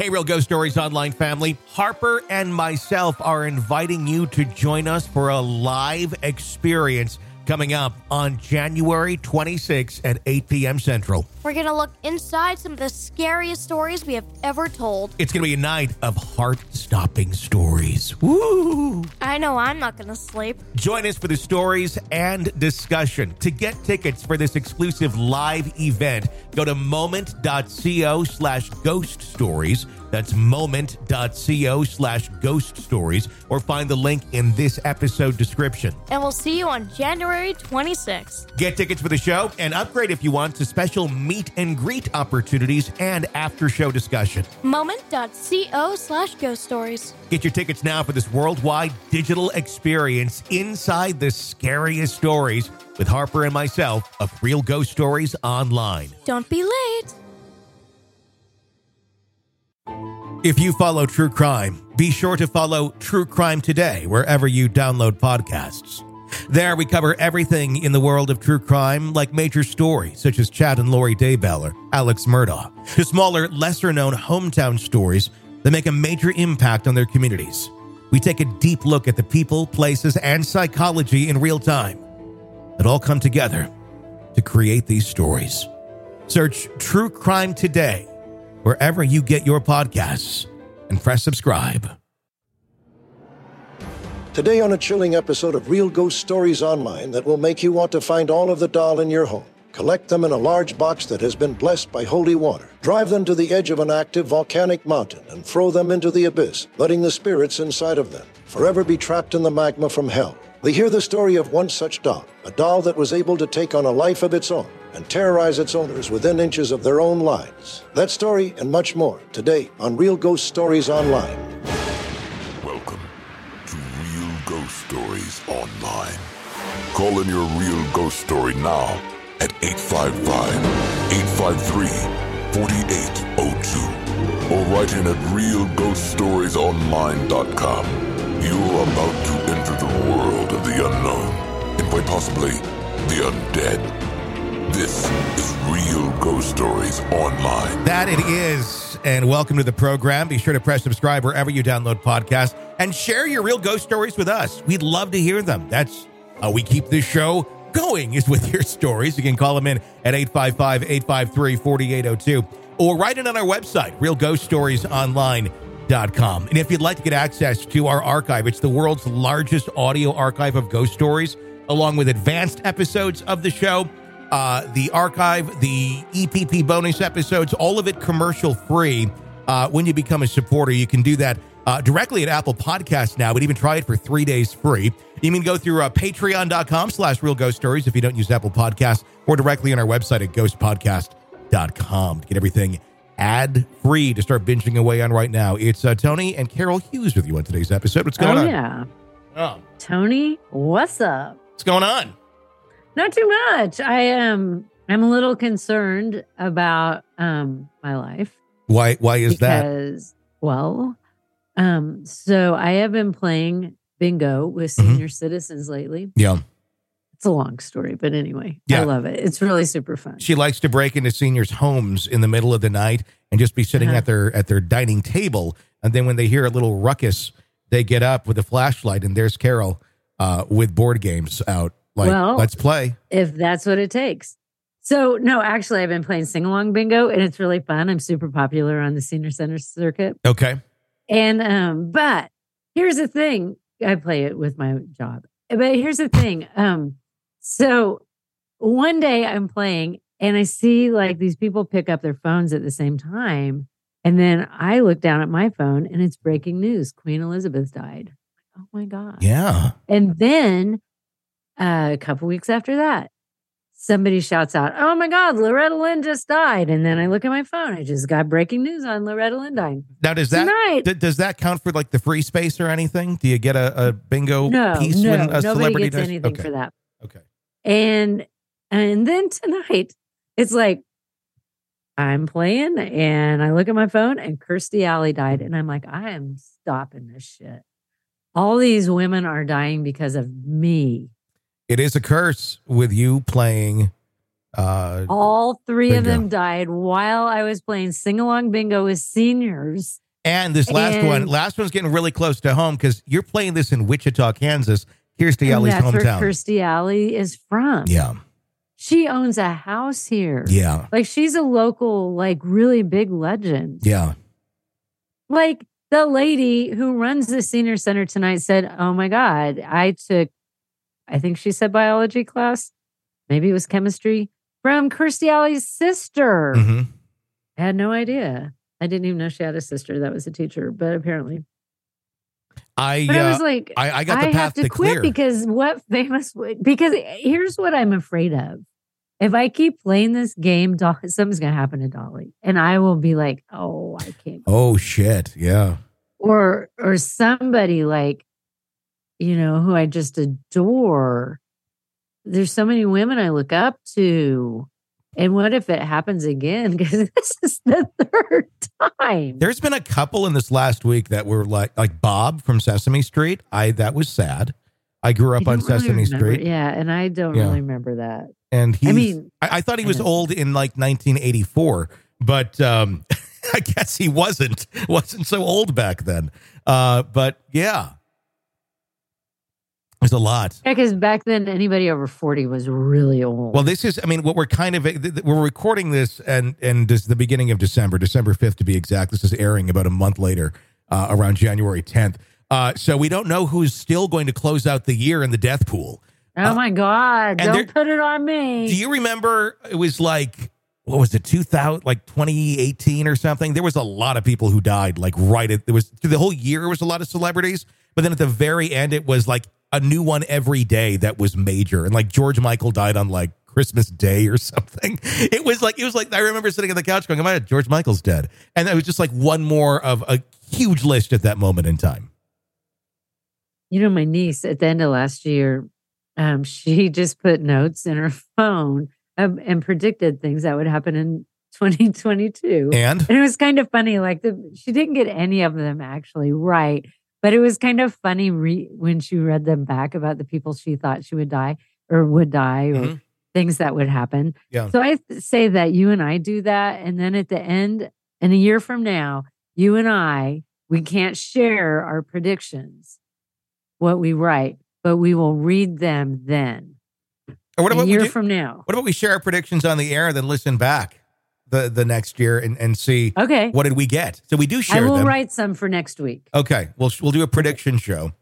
Hey, Real Ghost Stories Online family. Harper and myself are inviting you to join us for a live experience coming up on January 26th at 8 p.m. Central. We're going to look inside some of the scariest stories we have ever told. It's going to be a night of heart stopping stories. Woo! I know I'm not going to sleep. Join us for the stories and discussion. To get tickets for this exclusive live event, go to moment.co slash ghost stories. That's moment.co slash ghost stories, or find the link in this episode description. And we'll see you on January 26th. Get tickets for the show and upgrade if you want to special meet and greet opportunities and after show discussion. Moment.co slash ghost stories. Get your tickets now for this worldwide digital experience inside the scariest stories with Harper and myself of Real Ghost Stories Online. Don't be late. If you follow true crime, be sure to follow True Crime Today wherever you download podcasts. There, we cover everything in the world of true crime, like major stories such as Chad and Lori Daybell or Alex Murdaugh, to smaller, lesser known hometown stories that make a major impact on their communities. We take a deep look at the people, places, and psychology in real time that all come together to create these stories. Search True Crime Today wherever you get your podcasts and press subscribe. Today, on a chilling episode of Real Ghost Stories Online that will make you want to find all of the doll in your home, collect them in a large box that has been blessed by holy water, drive them to the edge of an active volcanic mountain, and throw them into the abyss, letting the spirits inside of them forever be trapped in the magma from hell. We hear the story of one such doll, a doll that was able to take on a life of its own and terrorize its owners within inches of their own lives. That story and much more today on Real Ghost Stories Online. Real Ghost Stories Online. Call in your real ghost story now at 855 853 4802 or write in at realghoststoriesonline.com. You're about to enter the world of the unknown and quite possibly the undead. This is Real Ghost Stories Online. That it is. And welcome to the program. Be sure to press subscribe wherever you download podcasts and share your real ghost stories with us. We'd love to hear them. That's how we keep this show going is with your stories. You can call them in at 855-853-4802 or write it on our website, realghoststoriesonline.com. And if you'd like to get access to our archive, it's the world's largest audio archive of ghost stories, along with advanced episodes of the show uh, the archive, the EPP bonus episodes, all of it commercial free. Uh, when you become a supporter, you can do that uh, directly at Apple Podcasts now, but even try it for three days free. You can go through uh, patreon.com slash real ghost stories if you don't use Apple Podcasts or directly on our website at ghostpodcast.com to get everything ad free to start binging away on right now. It's uh, Tony and Carol Hughes with you on today's episode. What's going oh, on? yeah. Oh, Tony, what's up? what's going on? Not too much. I am I'm a little concerned about um my life Why? Why is that? because well, um so I have been playing bingo with Mhm. senior citizens lately. Yeah. It's a long story, but anyway, Yeah. I love it. It's really super fun. She likes to break into seniors' homes in the middle of the night and just be sitting Uh-huh. at their at their dining table. And then when they hear a little ruckus, they get up with a flashlight, and there's Carol uh, with board games out. Like, Well- let's play. if that's what it takes. So no, actually I've been playing sing along bingo and it's really fun. I'm super popular on the senior center circuit. Okay. And um, but here's the thing. I play it with my job. But here's the thing. Um, so one day I'm playing and I see like these people pick up their phones at the same time. And then I look down at my phone and it's breaking news. Queen Elizabeth died. Oh my God. Yeah. And then uh, a couple weeks after that, somebody shouts out, Oh my God, Loretta Lynn just died. And then I look at my phone. I just got breaking news on Loretta Lynn dying. Now, does that Tonight. d- does that count for like the free space or anything? Do you get a, a bingo no, piece no, when a nobody celebrity gets does? anything okay. for that. Okay. And and then tonight, it's like I'm playing and I look at my phone and Kirstie Alley died. And I'm like, I am stopping this shit. All these women are dying because of me. It is a curse with you playing Uh, All three of them died while I was playing sing along bingo with seniors. and this last one, last one's getting really close to home because you're playing this in Wichita, Kansas. Kirstie And Alley's that's where hometown. Kirstie Alley is from. yeah, She owns a house here. yeah, Like she's a local, like really big legend. yeah. Like the lady who runs the senior center tonight said, Oh my God, I took, I think she said biology class. Maybe it was chemistry from Kirstie Alley's sister. hmm I had no idea. I didn't even know she had a sister that was a teacher, but apparently. I, But I uh, was like, I, I got the I path have to, to quit clear. because what famous because here's what I'm afraid of. If I keep playing this game, something's gonna happen to Dolly, and I will be like, "Oh, I can't," oh shit! Yeah, or or somebody like, you know, who I just adore. There's so many women I look up to, and what if it happens again? Because this is the third time. there's been a couple in this last week that were like like Bob from Sesame Street. I that was sad. I grew up I on really Sesame remember- Street, Yeah, and I don't Yeah. really remember that. and he's. I mean, I, I thought he was old in like 1984, but um, I guess he wasn't. wasn't so old back then. Uh, but yeah, there's a lot. Yeah, because back then anybody over 40 was really old. Well, this is. I mean, what we're kind of we're recording this, and and this is the beginning of December, December 5th to be exact. This is airing about a month later, uh, around January 10th. Uh, so we don't know who's still going to close out the year in the death pool. oh my God. Don't there- put it on me. Do you remember it was like what was it 2000 like 2018 or something there was a lot of people who died like right at there was through the whole year was a lot of celebrities but then at the very end it was like a new one every day that was major and like George Michael died on like Christmas Day or something. It was like it was like I remember sitting on the couch going, "Oh my God, George Michael's dead," and it was just like one more of a huge list at that moment in time. you know, my niece at the end of last year, um, she just put notes in her phone um, and predicted things that would happen in 2022. And And it was kind of funny. Like the she didn't get any of them actually right, but it was kind of funny re- when she read them back about the people she thought she would die or would die or Mhm. things that would happen. Yeah. So I say that you and I do that, and then at the end, in a year from now, you and I we can't share our predictions, what we write, but we will read them then. or what a about we year do- from now. what about we share our predictions on the air and then listen back the the next year and, and see Okay. what did we get? So we do share. I will them. write some for next week. Okay, we'll we'll do a prediction show,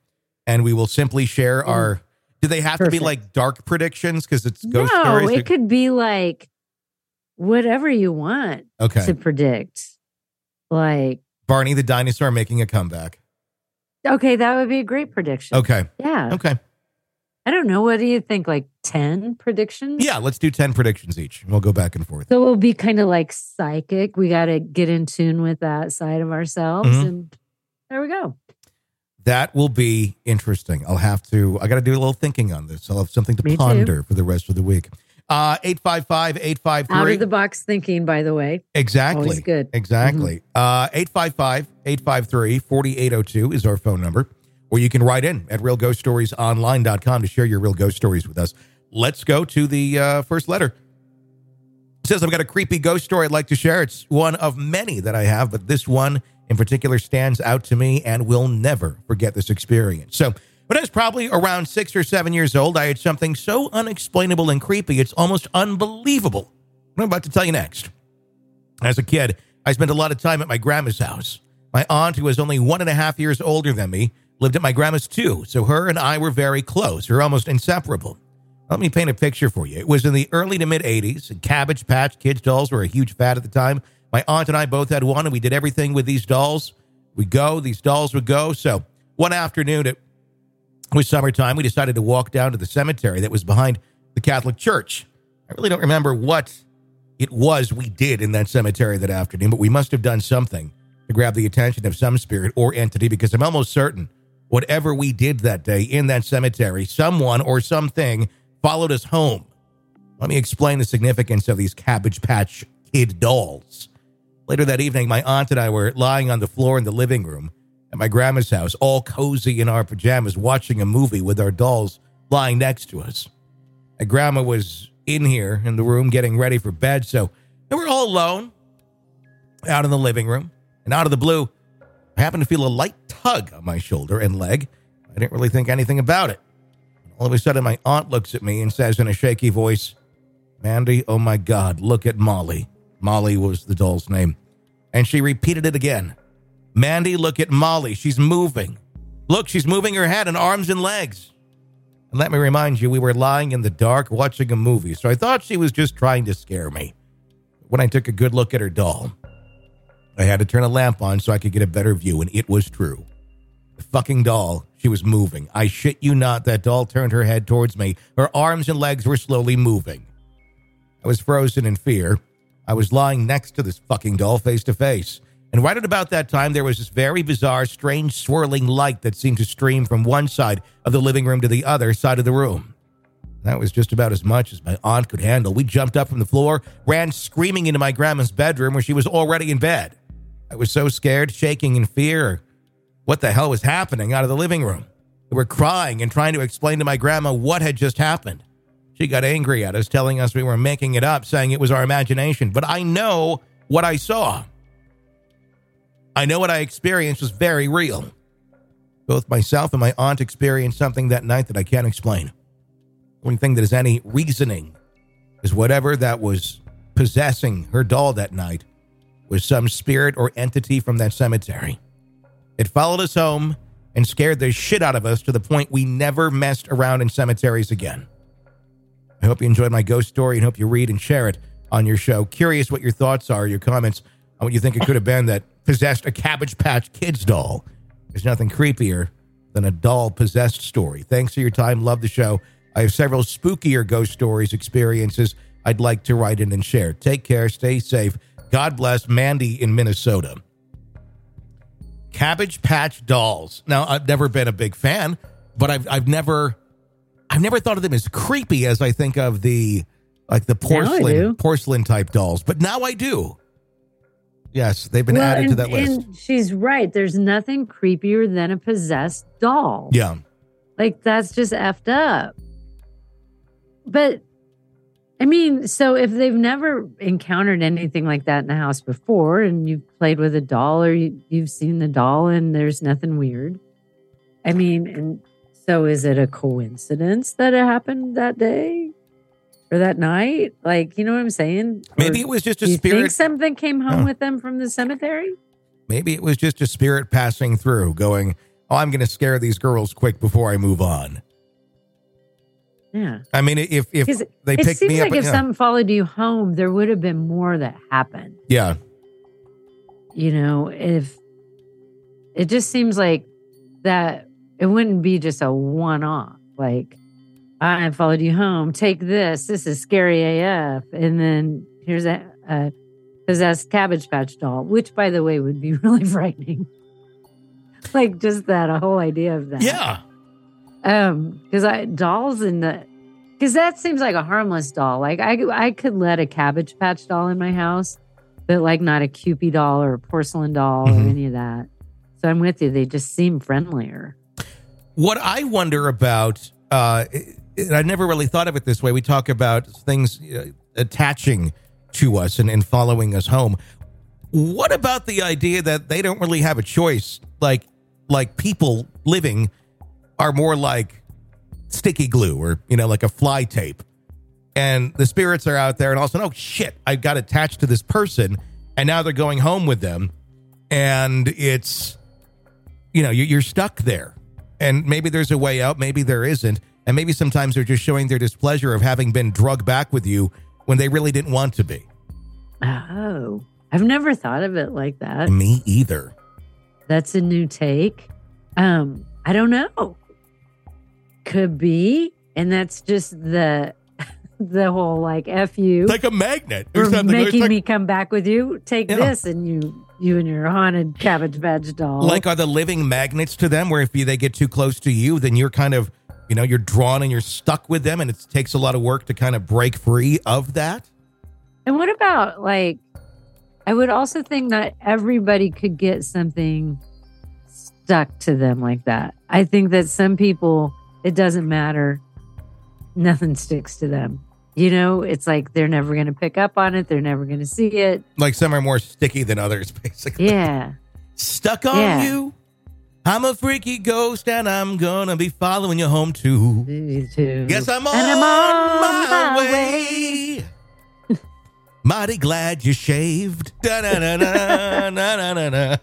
and we will simply share mm. our. Do they have to be like dark predictions because it's ghost no, stories? it could be like whatever you want okay, to predict. Like, Barney the dinosaur making a comeback. okay, that would be a great prediction. Okay, Yeah. okay, I don't know. What do you think? Like 10 predictions? yeah. Let's do ten predictions each. We'll go back and forth. So we'll be kind of like psychic. We got to get in tune with that side of ourselves. Mhm. And there we go. That will be interesting. I'll have to. I got to do a little thinking on this. I'll have something to Me too. ponder for the rest of the week. Uh, eight five five eight five Out of the box thinking, by the way. Exactly. Always good. Exactly. Uh 855-853-4802 is our phone number. Or you can write in at realghoststoriesonline.com to share your real ghost stories with us. Let's go to the uh, first letter. It says I've got a creepy ghost story I'd like to share. It's one of many that I have, but this one in particular stands out to me and will never forget this experience. So when I was probably around six or seven years old, I had something so unexplainable and creepy, it's almost unbelievable. What I'm about to tell you next. As a kid, I spent a lot of time at my grandma's house. My aunt, who was only one and a half years older than me, lived at my grandma's too, so her and I were very close, or almost inseparable. Let me paint a picture for you. It was in the early to mid 80s, and Cabbage Patch Kids dolls were a huge fad at the time. My aunt and I both had one, and we did everything with these dolls. We go, these dolls would go. So one afternoon, it was summertime. We decided to walk down to the cemetery that was behind the Catholic Church. I really don't remember what it was we did in that cemetery that afternoon, but we must have done something to grab the attention of some spirit or entity because I'm almost certain whatever we did that day in that cemetery, someone or something followed us home. Let me explain the significance of these Cabbage Patch Kid dolls. Later that evening, my aunt and I were lying on the floor in the living room at my grandma's house, all cozy in our pajamas, watching a movie with our dolls lying next to us. My grandma was in here in the room getting ready for bed. So we were all alone out in the living room. And out of the blue, I happened to feel a light tug on my shoulder and leg. I didn't really think anything about it. All of a sudden, my aunt looks at me and says in a shaky voice, Mandy, oh my God, look at Molly. Molly was the doll's name. And she repeated it again. Mandy, look at Molly. She's moving. Look, she's moving her head and arms and legs. And let me remind you, we were lying in the dark watching a movie, so I thought she was just trying to scare me. When I took a good look at her doll, I had to turn a lamp on so I could get a better view, and it was true. The fucking doll, she was moving. I shit you not, that doll turned her head towards me. Her arms and legs were slowly moving. I was frozen in fear. I was lying next to this fucking doll face to face. And right at about that time, there was this very bizarre, strange, swirling light that seemed to stream from one side of the living room to the other side of the room. That was just about as much as my aunt could handle. We jumped up from the floor, ran screaming into my grandma's bedroom where she was already in bed. I was so scared, shaking in fear. What the hell was happening out of the living room? We were crying and trying to explain to my grandma what had just happened. She got angry at us, telling us we were making it up, saying it was our imagination. But I know what I saw. I know what I experienced was very real. Both myself and my aunt experienced something that night that I can't explain. The only thing that is any reasoning is whatever that was possessing her doll that night was some spirit or entity from that cemetery. It followed us home and scared the shit out of us to the point we never messed around in cemeteries again. I hope you enjoyed my ghost story and hope you read and share it on your show. Curious what your thoughts are, your comments on what you think it could have been that possessed a Cabbage Patch Kids doll. There's nothing creepier than a doll possessed story. Thanks for your time. Love the show. I have several spookier ghost stories, experiences I'd like to write in and share. Take care. Stay safe. God bless Mandy in Minnesota. Cabbage Patch Dolls. Now, I've never been a big fan, but I've I've never I've never thought of them as creepy as I think of the like the porcelain porcelain type dolls. But now I do. Yes, they've been well, added and, to that list. She's right. There's nothing creepier than a possessed doll. Yeah. Like that's just effed up. But I mean, so if they've never encountered anything like that in the house before and you've played with a doll or you, you've seen the doll and there's nothing weird. I mean, and so is it a coincidence that it happened that day? or that night? Like, you know what I'm saying? Maybe or it was just a spirit. something came home with them from the cemetery. Maybe it was just a spirit passing through, going, "Oh, I'm going to scare these girls quick before I move on." Yeah. I mean, if if they it picked seems me like up, if yeah. something followed you home, there would have been more that happened. Yeah. You know, if it just seems like that, it wouldn't be just a one-off. Like, I followed you home. Take this. This is scary AF. And then here's a, a possessed Cabbage Patch doll, which, by the way, would be really frightening. like just that, a whole idea of that. Yeah. Um, because I dolls in the because that seems like a harmless doll. Like I I could let a Cabbage Patch doll in my house, but like not a Kewpie doll or a porcelain doll mm-hmm. or any of that. So I'm with you. They just seem friendlier. What I wonder about uh, I never really thought of it this way. We talk about things uh, attaching to us and, and following us home. What about the idea that they don't really have a choice? Like, like people living are more like sticky glue or, you know, like a fly tape. And the spirits are out there and all of a sudden, oh shit, I got attached to this person and now they're going home with them. And it's, you know, you're stuck there. And maybe there's a way out, maybe there isn't. And maybe sometimes they're just showing their displeasure of having been drugged back with you when they really didn't want to be. Oh, I've never thought of it like that. Me either. That's a new take. Um, I don't know. Could be. And that's just the the whole like F you. Like a magnet or, something. Making like, me come back with you. Take Yeah. this and you you and your haunted cabbage patch doll. like are the living magnets to them where if you, they get too close to you, then you're kind of, you know, you're drawn and you're stuck with them and it takes a lot of work to kind of break free of that. And what about like I would also think not everybody could get something stuck to them like that. I think that some people it doesn't matter. Nothing sticks to them. You know, it's like they're never going to pick up on it. They're never going to see it. Like some are more sticky than others, basically. Yeah. Stuck on Yeah. you. I'm a freaky ghost and I'm gonna be following you home too. Me too. Guess I'm on, And I'm on my, my way. Mighty glad you shaved. Da, da, da, da, da, da, da, da.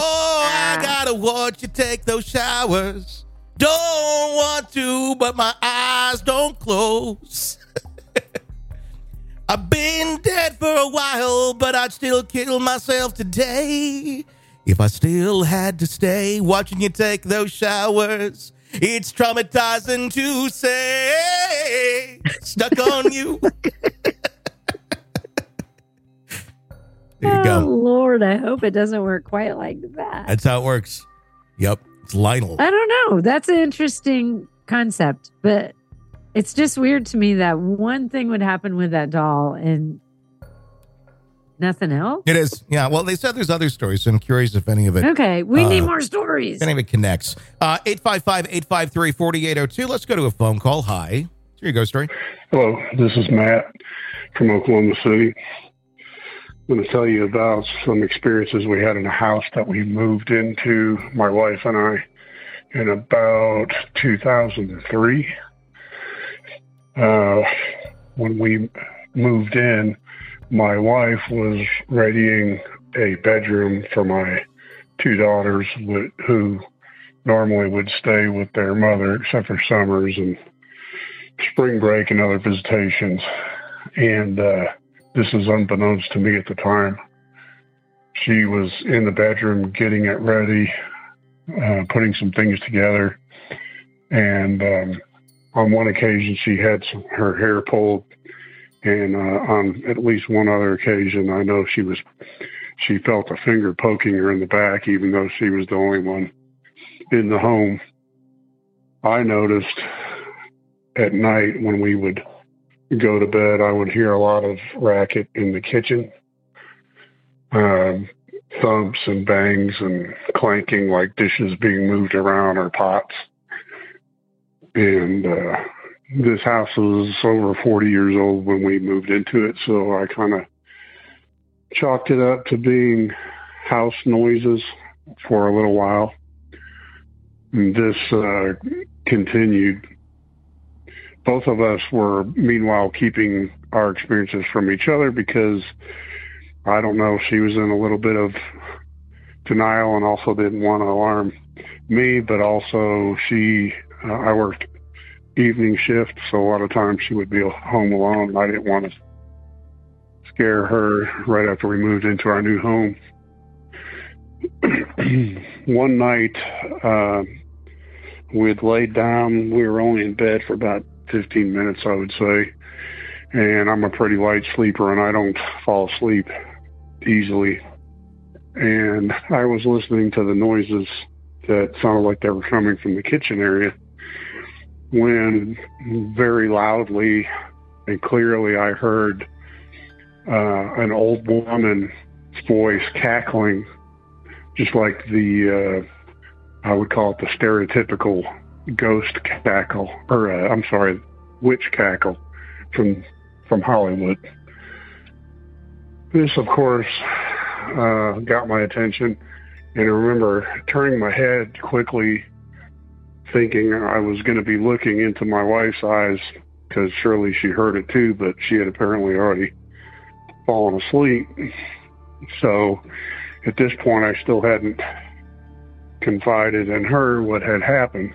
Oh, I gotta watch you take those showers. Don't want to, but my eyes don't close. I've been dead for a while, but I'd still kill myself today. If I still had to stay watching you take those showers, it's traumatizing to say. Stuck on you. there you Oh. Lord, I hope it doesn't work quite like that. That's how it works. Yep. It's Lionel. I don't know. That's an interesting concept, but it's just weird to me that one thing would happen with that doll and nothing else. It is. Yeah. Well, they said there's other stories, so I'm curious if any of it Okay, we need Uh, more stories. If any of it connects. Uh, 855-853-4802. Let's go to a phone call. Hi. Here you go, story. Hello, this is Matt from Oklahoma City. I'm going to tell you about some experiences we had in a house that we moved into, my wife and I, in about 2003. Uh, when we moved in, my wife was readying a bedroom for my two daughters who normally would stay with their mother, except for summers and spring break and other visitations. And uh, this is unbeknownst to me at the time. She was in the bedroom getting it ready, uh, putting some things together. And um, on one occasion, she had some, her hair pulled. And uh, on at least one other occasion, I know she was she felt a finger poking her in the back, even though she was the only one in the home. I noticed at night when we would go to bed, I would hear a lot of racket in the kitchen, um, thumps and bangs and clanking like dishes being moved around or pots. And uh, this house was over 40 years old when we moved into it, so I kind of chalked it up to being house noises for a little while. And this uh, continued both of us were meanwhile keeping our experiences from each other because I don't know, she was in a little bit of denial and also didn't want to alarm me, but also she, uh, I worked evening shift, so a lot of times she would be home alone. and I didn't want to scare her right after we moved into our new home. One night, uh, we had laid down. We were only in bed for about 15 minutes, I would say. And I'm a pretty light sleeper and I don't fall asleep easily. And I was listening to the noises that sounded like they were coming from the kitchen area when very loudly and clearly I heard uh, an old woman's voice cackling, just like the, uh, I would call it the stereotypical ghost cackle, or uh, I'm sorry, witch cackle from from Hollywood. This, of course, uh, got my attention, and I remember turning my head quickly, thinking I was going to be looking into my wife's eyes because surely she heard it too, but she had apparently already fallen asleep. So at this point, I still hadn't confided in her what had happened.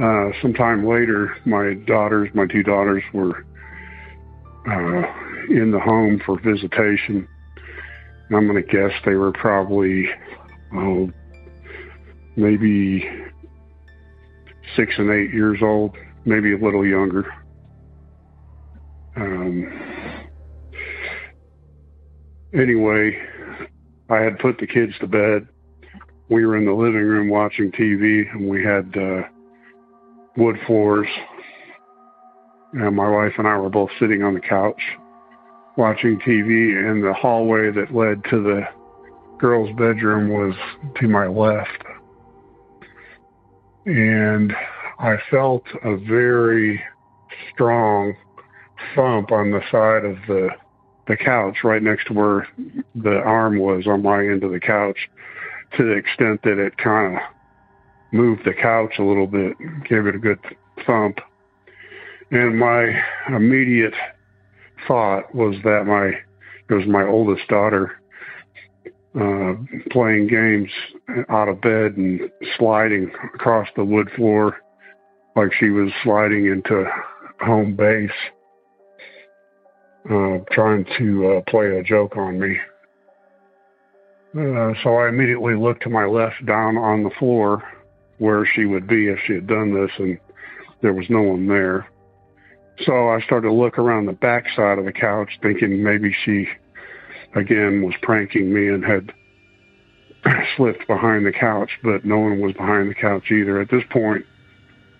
Uh, sometime later, my daughters, my two daughters, were uh, in the home for visitation. And I'm going to guess they were probably, oh, maybe six and eight years old, maybe a little younger. Um, anyway, I had put the kids to bed. We were in the living room watching TV, and we had uh, wood floors. And my wife and I were both sitting on the couch watching TV, and the hallway that led to the girls' bedroom was to my left. And I felt a very strong thump on the side of the the couch right next to where the arm was on my end of the couch to the extent that it kind of moved the couch a little bit, gave it a good thump. And my immediate thought was that my it was my oldest daughter uh, playing games out of bed and sliding across the wood floor like she was sliding into home base, uh, trying to uh, play a joke on me. Uh, so I immediately looked to my left down on the floor where she would be if she had done this, and there was no one there. So I started to look around the back side of the couch, thinking maybe she, again, was pranking me and had slipped behind the couch, but no one was behind the couch either. At this point,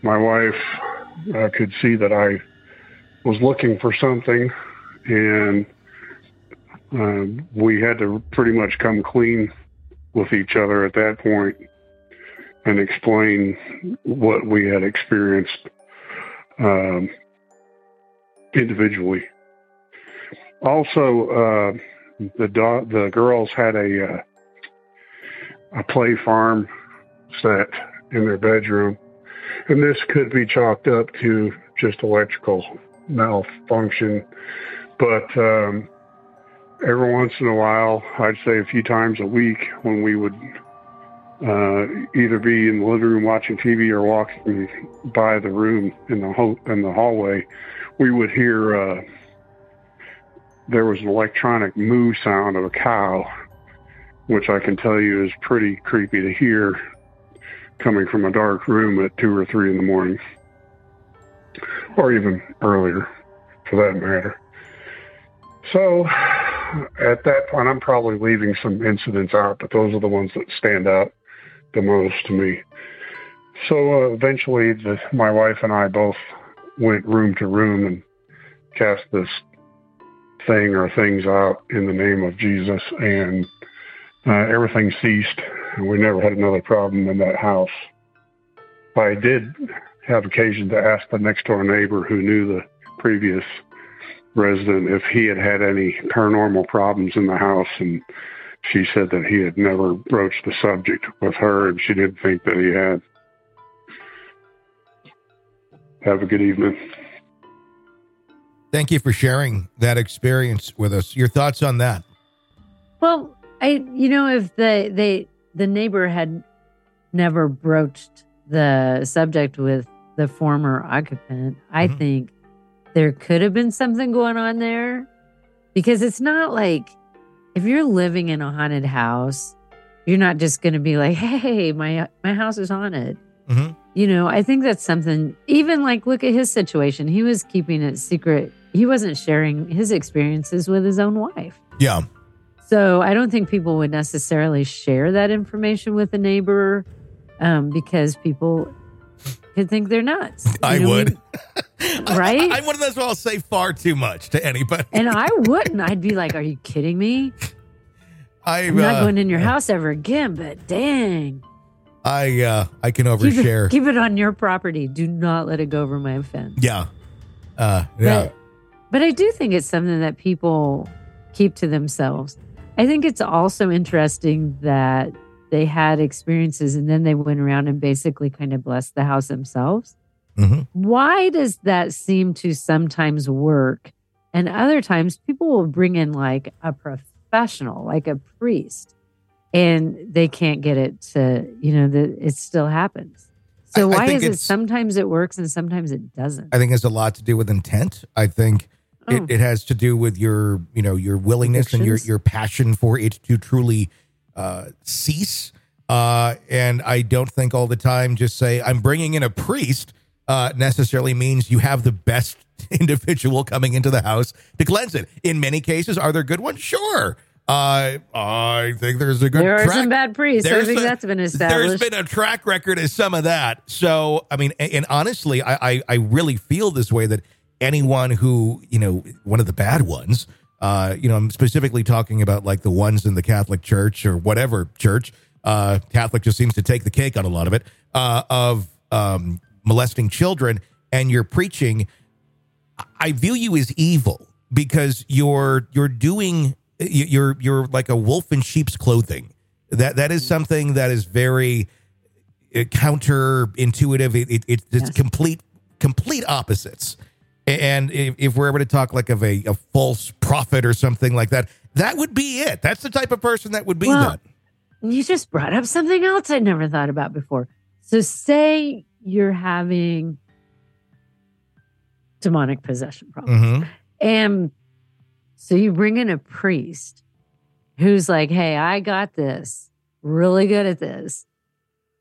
my wife uh, could see that I was looking for something, and uh, we had to pretty much come clean with each other at that point and explain what we had experienced um, individually. Also, uh, the do- the girls had a uh, a play farm set in their bedroom, and this could be chalked up to just electrical malfunction. But um, every once in a while, I'd say a few times a week, when we would uh, either be in the living room watching TV or walking by the room in the ho- in the hallway, we would hear uh, there was an electronic moo sound of a cow, which I can tell you is pretty creepy to hear coming from a dark room at two or three in the morning, or even earlier, for that matter. So, at that point, I'm probably leaving some incidents out, but those are the ones that stand out the most to me. So uh, eventually, the, my wife and I both went room to room and cast this thing or things out in the name of Jesus, and uh, everything ceased. And we never had another problem in that house. I did have occasion to ask the next door neighbor who knew the previous resident if he had had any paranormal problems in the house, and she said that he had never broached the subject with her, and she didn't think that he had. Have a good evening. Thank you for sharing that experience with us. Your thoughts on that? Well, I you know if the they the neighbor had never broached the subject with the former occupant, I Mhm. think there could have been something going on there because it's not like if you're living in a haunted house, you're not just going to be like, "Hey, my my house is haunted." Mhm. You know, I think that's something. Even like, look at his situation. He was keeping it secret. He wasn't sharing his experiences with his own wife. Yeah. So I don't think people would necessarily share that information with a neighbor um, because people could think they're nuts. I know, would. right? I, am one of those who I'll say far too much to anybody. and I wouldn't. I'd be like, "Are you kidding me? I, I'm not uh, going in your house ever again." But dang, I uh, I can keep overshare. it, keep it on your property. Do not let it go over my fence. yeah. Uh, yeah. But, but I do think it's something that people keep to themselves. I think it's also interesting that they had experiences and then they went around and basically kind of blessed the house themselves. Mhm. Why does that seem to sometimes work? And other times people will bring in like a professional, like a priest, and they can't get it to, you know, that it still happens. So why is it sometimes it works and sometimes it doesn't? I think it has a lot to do with intent. I think Oh. it, it has to do with your, you know, your willingness and your your passion for it to truly uh, cease. Uh, and I don't think all the time just say I'm bringing in a priest uh, necessarily means you have the best individual coming into the house to cleanse it. In many cases, are there good ones? Sure. Uh, I think there's a good there are track some bad priests. I think a, that's been There's established. been a track record of some of that. So, I mean, and, and honestly, I, I, I really feel this way that anyone who, you know, one of the bad ones, uh, you know, I'm specifically talking about like the ones in the Catholic Church or whatever church. Uh, Catholic just seems to take the cake on a lot of it. Uh, of um, molesting children and you're preaching, I view you as evil because you're you're doing you're you're like a wolf in sheep's clothing. That that is something that is very uh, counterintuitive. It, it, it's Yes. complete complete opposites. And if, if we're ever to talk like of a, a false prophet or something like that, that would be it. That's the type of person that would be Well, that. You just brought up something else I'd never thought about before. So, say you're having demonic possession problems. hmm And so you bring in a priest who's like, hey, I got this, really good at this.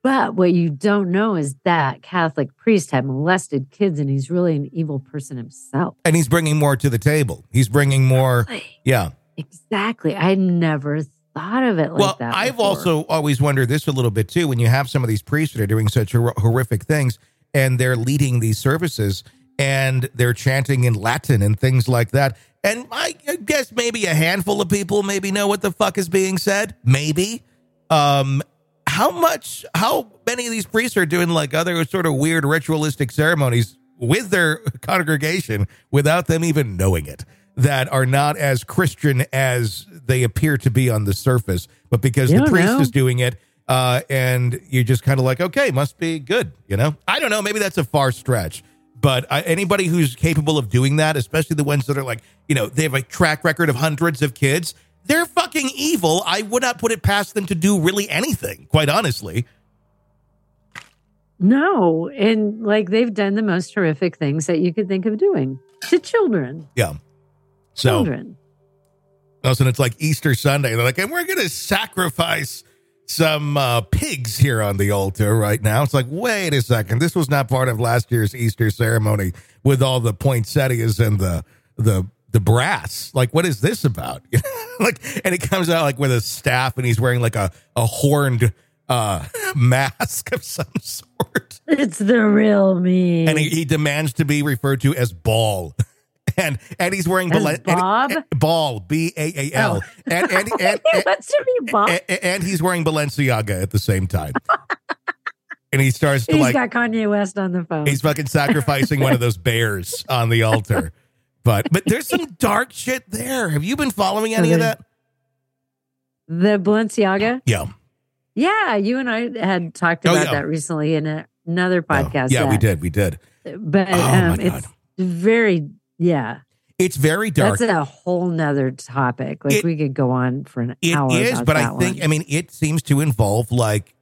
But what you don't know is that Catholic priest had molested kids and he's really an evil person himself. And he's bringing more to the table. He's bringing more. Yeah. Exactly. I never thought of it like well, that. I've before. also always wondered this a little bit too. When you have some of these priests that are doing such hor- horrific things and they're leading these services and they're chanting in Latin and things like that. And I guess maybe a handful of people maybe know what the fuck is being said. Maybe. Um, how much, how many of these priests are doing like other sort of weird ritualistic ceremonies with their congregation without them even knowing it? That are not as Christian as they appear to be on the surface, but because You the priest know. is doing it, uh, and you're just kind of like, okay, must be good, you know? I don't know. Maybe that's a far stretch, but uh, anybody who's capable of doing that, especially the ones that are like, you know, they have a track record of hundreds of kids, they're fucking evil. I would not put it past them to do really anything, quite honestly. No. And like they've done the most horrific things that you could think of doing to children. Yeah. So, Children. also, it's like Easter Sunday. They're like, and we're going to sacrifice some uh, pigs here on the altar right now. It's like, wait a second. This was not part of last year's Easter ceremony with all the poinsettias and the, the, the brass. Like, what is this about? like, and he comes out like with a staff and he's wearing like a, a horned uh, mask of some sort. It's the real me. And he, he demands to be referred to as Baal. And and he's wearing As Balen- and- Bob? and- Baal B A A L Oh. and and and, and, wants to be Bob. and, he's wearing Balenciaga at the same time. and he starts to He's like got Kanye West on the phone. he's fucking sacrificing one of those bears on the altar. But but there's some dark shit there. Have you been following any of that? the Balenciaga. Yeah. Yeah, you and I had talked Oh, about yeah. that recently in a, another podcast. yeah, we did. We did. But Oh, um, it's very, yeah, It's very dark. that's a whole nother topic. Like It- we could go on for an It hour. is, about but I think one. I mean it seems to involve like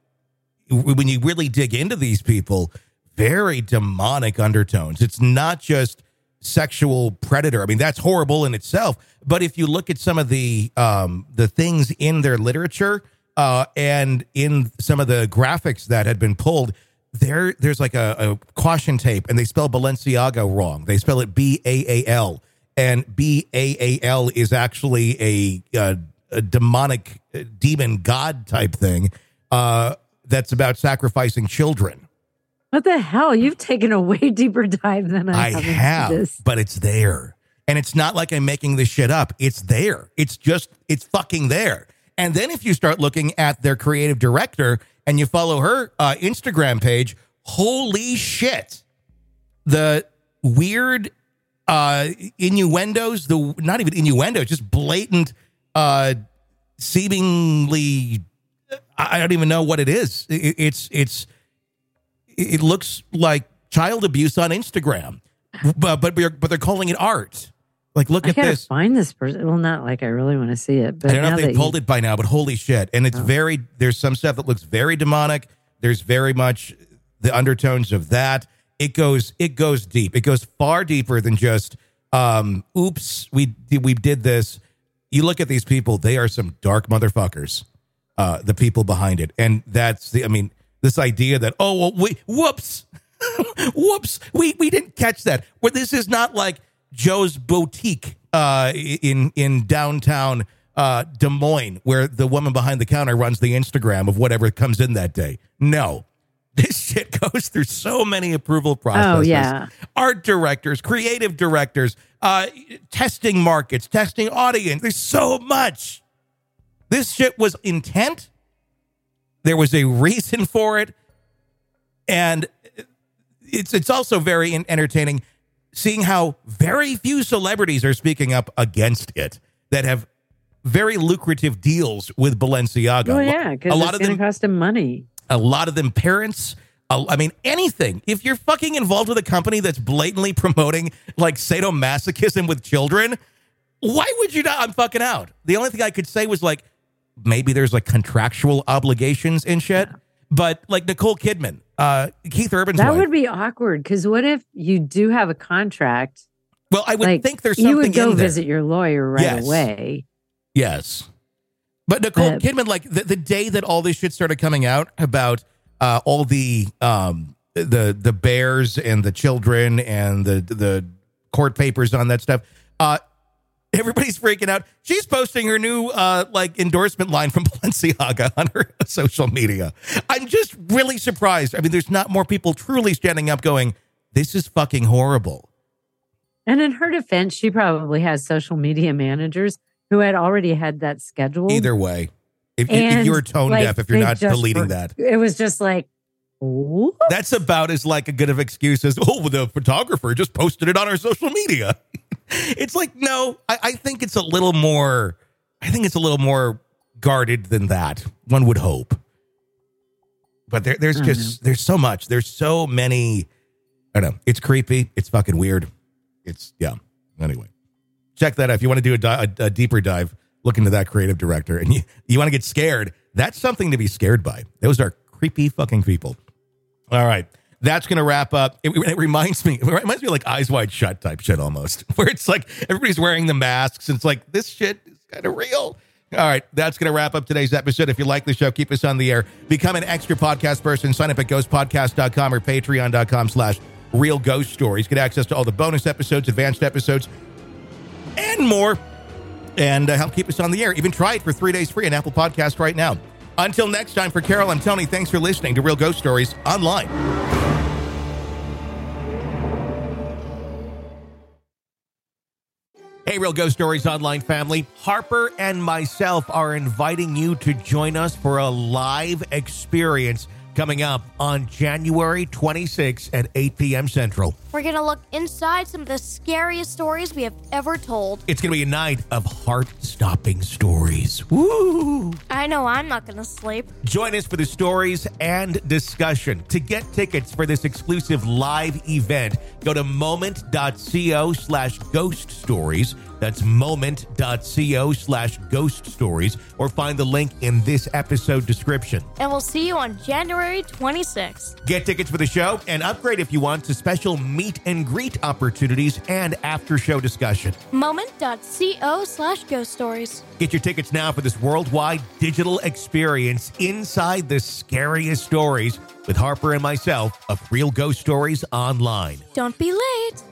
when you really dig into these people, very demonic undertones. It's not just sexual predator. I mean that's horrible in itself, but if you look at some of the um the things in their literature uh and in some of the graphics that had been pulled there there's like a, a caution tape and they spell Balenciaga wrong. They spell it B A A L and B A A L is actually a, uh a demonic uh, demon god type thing uh, that's about sacrificing children. what the hell? You've taken a way deeper dive than I, I have. have, but it's there. And it's not like I'm making this shit up. It's there. It's just, it's fucking there. And then if you start looking at their creative director and you follow her uh, Instagram page, holy shit. The weird uh, innuendos, the not even innuendos, just blatant, uh, seemingly, I don't even know what it is. It, it's, it's, it looks like child abuse on Instagram, but but but they're calling it art. Like, look at this. I at this. find this person. Well, not like I really want to see it, but I don't know if they pulled you- it by now, but holy shit! And it's Oh. very there's some stuff that looks very demonic. There's very much the undertones of that. It goes it goes deep. It goes far deeper than just um oops, we we did this. You look at these people, they are some dark motherfuckers. Uh the people behind it. And that's the I mean, this idea that oh well we whoops. whoops, we we didn't catch that. Where this is not like Joe's boutique uh in in downtown uh Des Moines where the woman behind the counter runs the Instagram of whatever comes in that day. No. This shit goes through so many approval processes. Oh, yeah. Art directors, creative directors, uh testing markets, testing audience. There's so much. This shit was intent. There was a reason for it. And it's it's also very entertaining seeing how very few celebrities are speaking up against it that have very lucrative deals with Balenciaga. Oh yeah, because a it's lot of going to them, cost them money. a lot of them parents. a- I mean, anything. If you're fucking involved with a company that's blatantly promoting like sadomasochism with children, why would you not? I'm fucking out. The only thing I could say was like, maybe there's like contractual obligations and shit. But like Nicole Kidman, uh, Keith Urban's That wife. would be awkward. Because what if you do have a contract? well, I would like think there's something you would go visit your lawyer right Yes. away. Yes. But Nicole Uh, Kidman, like the, the day that all this shit started coming out about uh, all the um, the the bears and the children and the the court papers on that stuff, uh, everybody's freaking out. She's posting her new uh, like endorsement line from Balenciaga on her social media. I'm just really surprised. I mean, there's not more people truly standing up going, "This is fucking horrible." And in her defense, she probably has social media managers who had already had that scheduled. Either way, if, if you're tone like, deaf, if you're not deleting were- that. It was just like, "Whoop." That's about as like a good of excuse as oh the photographer just posted it on our social media. It's like no, I, I think it's a little more. I think it's a little more guarded than that. One would hope, but there, there's just mm-hmm. there's so much. There's so many. I don't know. It's creepy. It's fucking weird. It's yeah. Anyway, check that out if you want to do a, di- a, a deeper dive. Look into that creative director, and you you want to get scared. That's something to be scared by. Those are creepy fucking people. All right. That's going to wrap up. It, it reminds me, it reminds me like eyes wide shut type shit almost, where it's like everybody's wearing the masks and it's like this shit is kind of real. All right. That's going to wrap up today's episode. If you like the show, keep us on the air. Become an extra podcast person. Sign up at ghostpodcast.com or patreon.com slash real ghost stories. Get access to all the bonus episodes, advanced episodes, and more. And uh, help keep us on the air. Even try it for three days free on Apple Podcast right now. Until next time, for Carol and Tony, thanks for listening to Real Ghost Stories Online. Hey, Real Ghost Stories Online family. Harper and myself are inviting you to join us for a live experience coming up on January 26th at 8 p.m. Central. We're gonna look inside some of the scariest stories we have ever told. It's going to be a night of heart stopping stories. Woo! I know I'm not gonna sleep. Join us for the stories and discussion. To get tickets for this exclusive live event, go to moment.co slash ghost stories. That's moment.co slash ghost stories, or find the link in this episode description. And we'll see you on January 26th. Get tickets for the show and upgrade if you want to special meet and greet opportunities and after show discussion. Moment.co slash ghost stories. Get your tickets now for this worldwide digital experience inside the scariest stories with Harper and myself of Real Ghost Stories Online. Don't be late.